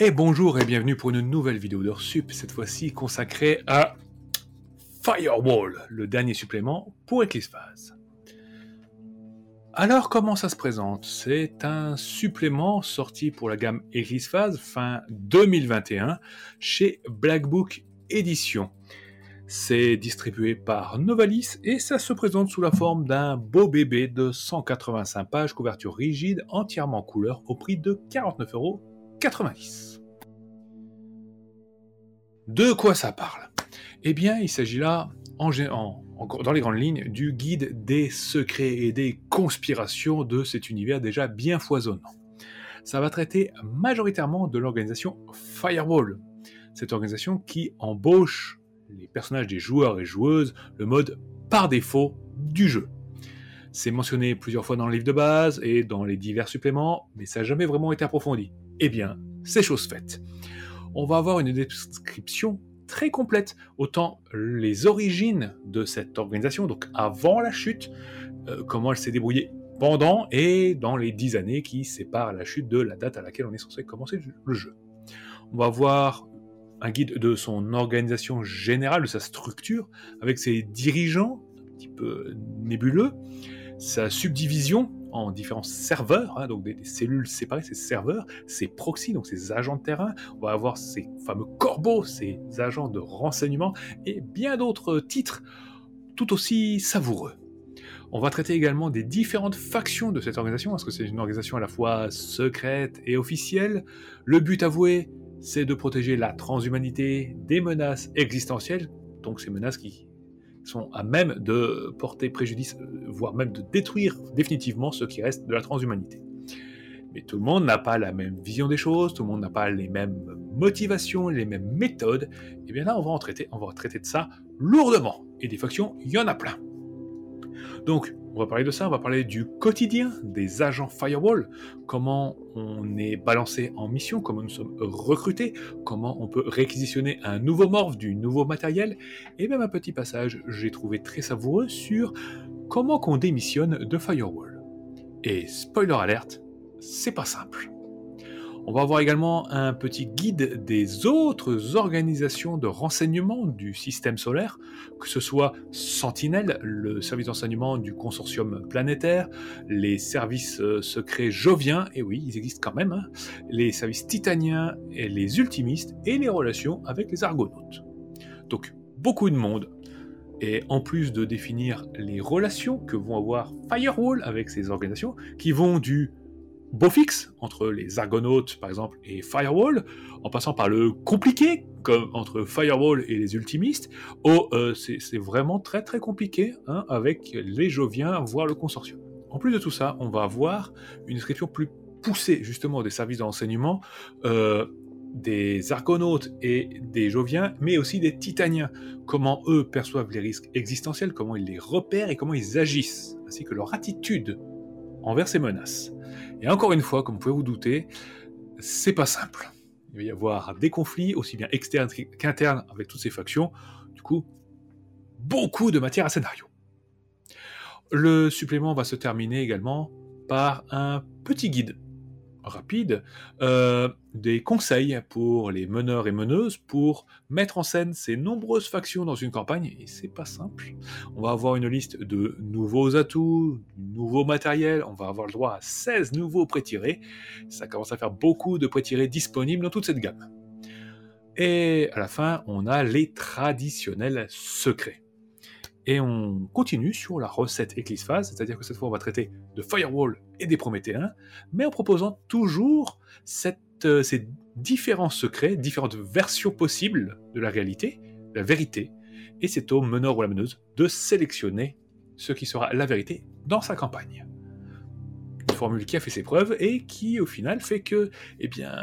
Et bonjour et bienvenue pour une nouvelle vidéo d'Heursup, cette fois-ci consacrée à Firewall, le dernier supplément pour Eclipse Phase. Alors comment ça se présente? C'est un supplément sorti pour la gamme Eclipse Phase fin 2021 chez Black Book Edition. C'est distribué par Novalis et ça se présente sous la forme d'un beau bébé de 185 pages, couverture rigide, entièrement couleur, au prix de 49,90€. De quoi ça parle? Eh bien, il s'agit là, dans les grandes lignes, du guide des secrets et des conspirations de cet univers déjà bien foisonnant. Ça va traiter majoritairement de l'organisation Firewall, cette organisation qui embauche les personnages des joueurs et joueuses, le mode par défaut du jeu. C'est mentionné plusieurs fois dans le livre de base et dans les divers suppléments, mais ça n'a jamais vraiment été approfondi. Eh bien, c'est chose faite. On va avoir une description très complète, autant les origines de cette organisation, donc avant la chute, euh, comment elle s'est débrouillée pendant et dans les dix années qui séparent la chute de la date à laquelle on est censé commencer le jeu. On va voir un guide de son organisation générale, de sa structure, avec ses dirigeants, un petit peu nébuleux, sa subdivision en différents serveurs, hein, donc des, cellules séparées, ses serveurs, ses proxys, donc ses agents de terrain, on va avoir ces fameux corbeaux, ces agents de renseignement, et bien d'autres titres tout aussi savoureux. On va traiter également des différentes factions de cette organisation, parce que c'est une organisation à la fois secrète et officielle. Le but avoué, c'est de protéger la transhumanité des menaces existentielles, donc ces menaces qui sont à même de porter préjudice, euh, voire même de détruire définitivement ce qui reste de la transhumanité. Mais tout le monde n'a pas la même vision des choses, tout le monde n'a pas les mêmes motivations, les mêmes méthodes. Et bien là, on va en traiter, on va traiter de ça lourdement. Et des factions, il y en a plein. Donc, on va parler de ça, on va parler du quotidien des agents Firewall, comment on est balancé en mission, comment nous sommes recrutés, comment on peut réquisitionner un nouveau morph, du nouveau matériel, et même un petit passage j'ai trouvé très savoureux sur comment qu'on démissionne de Firewall. Et spoiler alerte, c'est pas simple. On va avoir également un petit guide des autres organisations de renseignement du système solaire, que ce soit Sentinel, le service d'enseignement du consortium planétaire, les services euh, secrets joviens, et oui, ils existent quand même, hein, les services titaniens et les ultimistes, et les relations avec les argonautes. Donc, beaucoup de monde. Et en plus de définir les relations que vont avoir Firewall avec ces organisations, qui vont du beau fixe entre les Argonautes par exemple et Firewall, en passant par le compliqué comme entre Firewall et les Ultimistes, oh c'est vraiment très très compliqué hein, avec les Joviens voire le consortium. En plus de tout ça, on va avoir une description plus poussée justement des services de renseignement. Euh, des Argonautes et des Joviens, mais aussi des Titaniens. Comment eux perçoivent les risques existentiels, comment ils les repèrent et comment ils agissent, ainsi que leur attitude envers ces menaces. Et encore une fois, comme vous pouvez vous douter, c'est pas simple. Il va y avoir des conflits, aussi bien externes qu'internes, avec toutes ces factions. Du coup, beaucoup de matière à scénario. Le supplément va se terminer également par un petit guide rapide, euh, des conseils pour les meneurs et meneuses pour mettre en scène ces nombreuses factions dans une campagne, et c'est pas simple. On va avoir une liste de nouveaux atouts, nouveaux matériels, on va avoir le droit à 16 nouveaux pré-tirés, ça commence à faire beaucoup de pré-tirés disponibles dans toute cette gamme. Et à la fin, on a les traditionnels secrets. Et on continue sur la recette Eclipse Phase, c'est-à-dire que cette fois on va traiter de Firewall et des Prométhéens, mais en proposant toujours euh, ces différents secrets, différentes versions possibles de la réalité, la vérité, et c'est au meneur ou la meneuse de sélectionner ce qui sera la vérité dans sa campagne. Une formule qui a fait ses preuves et qui au final fait que eh bien,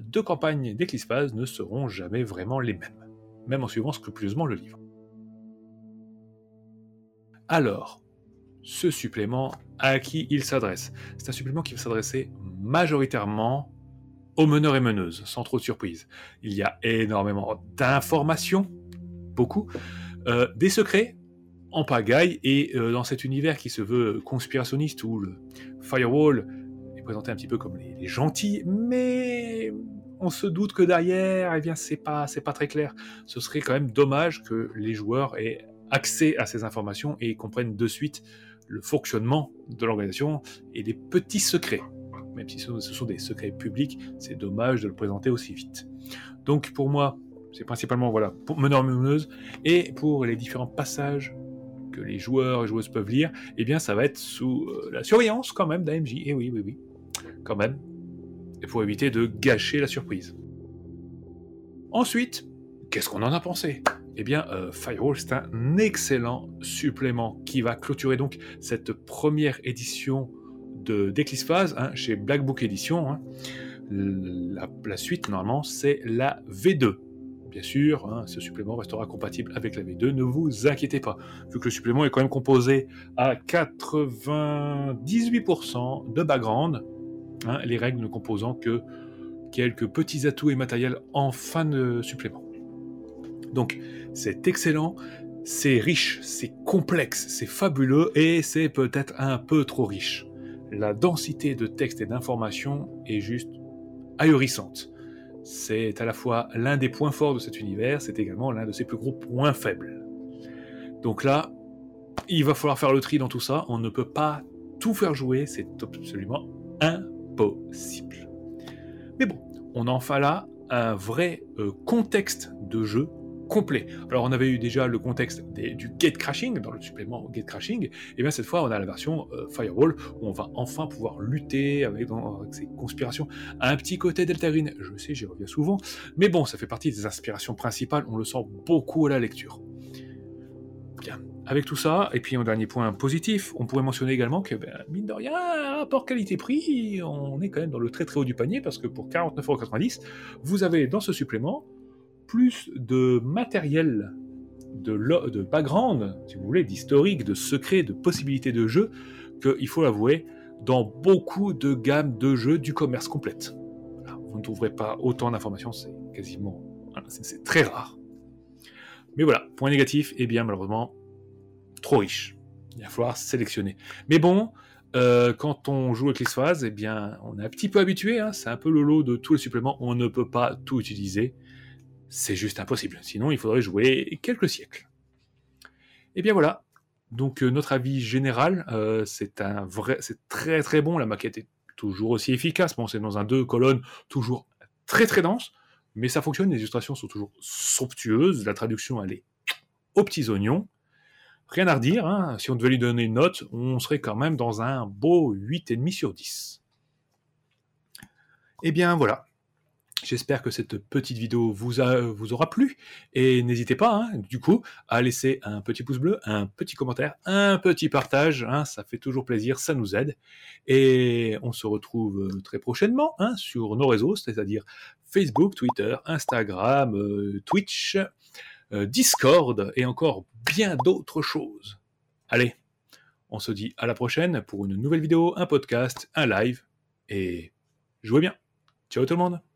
deux campagnes d'Eclipse ne seront jamais vraiment les mêmes, même en suivant scrupuleusement le livre. Alors, ce supplément, à qui il s'adresse C'est un supplément qui va s'adresser majoritairement aux meneurs et meneuses, sans trop de surprise. Il y a énormément d'informations, beaucoup, euh, des secrets en pagaille, et euh, dans cet univers qui se veut conspirationniste, où le firewall est présenté un petit peu comme les, gentils, mais on se doute que derrière, eh bien, c'est pas, c'est pas très clair. Ce serait quand même dommage que les joueurs aient accès à ces informations et comprennent de suite le fonctionnement de l'organisation et les petits secrets. Même si ce sont des secrets publics, c'est dommage de le présenter aussi vite. Donc pour moi, c'est principalement voilà, pour meneur meneuse et pour les différents passages que les joueurs et joueuses peuvent lire, eh bien ça va être sous euh, la surveillance quand même d'AMJ. Et eh oui, oui, oui, quand même. Et pour éviter de gâcher la surprise. Ensuite, qu'est-ce qu'on en a pensé? Eh bien, euh, Firewall, c'est un excellent supplément qui va clôturer donc cette première édition de Phase hein, chez Black Book Edition. Hein. La, suite, normalement, c'est la V2. Bien sûr, hein, ce supplément restera compatible avec la V2, ne vous inquiétez pas, vu que le supplément est quand même composé à 98% de background, les règles ne composant que quelques petits atouts et matériels en fin de supplément. Donc, c'est excellent, c'est riche, c'est complexe, c'est fabuleux et c'est peut-être un peu trop riche. La densité de texte et d'informations est juste ahurissante. C'est à la fois l'un des points forts de cet univers, c'est également l'un de ses plus gros points faibles. Donc là, il va falloir faire le tri dans tout ça, on ne peut pas tout faire jouer, c'est absolument impossible. Mais bon, on en fait là un vrai euh, contexte de jeu complet. Alors on avait eu déjà le contexte du gate crashing dans le supplément gate crashing, et bien cette fois on a la version euh, firewall où on va enfin pouvoir lutter avec, ces conspirations. Un petit côté Deltarine, je sais j'y reviens souvent, mais bon ça fait partie des inspirations principales, on le sent beaucoup à la lecture. Bien. Avec tout ça, et puis un dernier point positif, on pourrait mentionner également que, ben, mine de rien, rapport qualité-prix, on est quand même dans le très très haut du panier, parce que pour 49,90€, vous avez dans ce supplément plus de matériel, de, de background, si vous voulez, d'historique, de secrets, de possibilités de jeu, qu'il faut l'avouer, dans beaucoup de gammes de jeux du commerce complète. vous ne trouverez pas autant d'informations, c'est quasiment... c'est très rare. Mais voilà, point négatif, et eh bien malheureusement, trop riche. Il va falloir sélectionner. Mais bon, euh, quand on joue avec Phase, eh bien, on est un petit peu habitué, hein, c'est un peu le lot de tous les suppléments, on ne peut pas tout utiliser c'est juste impossible. Sinon, il faudrait jouer quelques siècles. Et eh bien voilà. Donc euh, notre avis général, euh, c'est un vrai, c'est très très bon. La maquette est toujours aussi efficace. Bon, c'est dans un deux colonnes, toujours très très dense, mais ça fonctionne. Les illustrations sont toujours somptueuses. La traduction, elle est aux petits oignons. Rien à redire. Hein. Si on devait lui donner une note, on serait quand même dans un beau 8,5 sur 10. Eh bien voilà, J'espère que cette petite vidéo vous, aura plu et n'hésitez pas hein, du coup à laisser un petit pouce bleu, un petit commentaire, un petit partage, hein, ça fait toujours plaisir, ça nous aide et on se retrouve euh, très prochainement hein, sur nos réseaux, c'est-à-dire Facebook, Twitter, Instagram, euh, Twitch, euh, Discord et encore bien d'autres choses. Allez, on se dit à la prochaine pour une nouvelle vidéo, un podcast, un live et jouez bien. Ciao tout le monde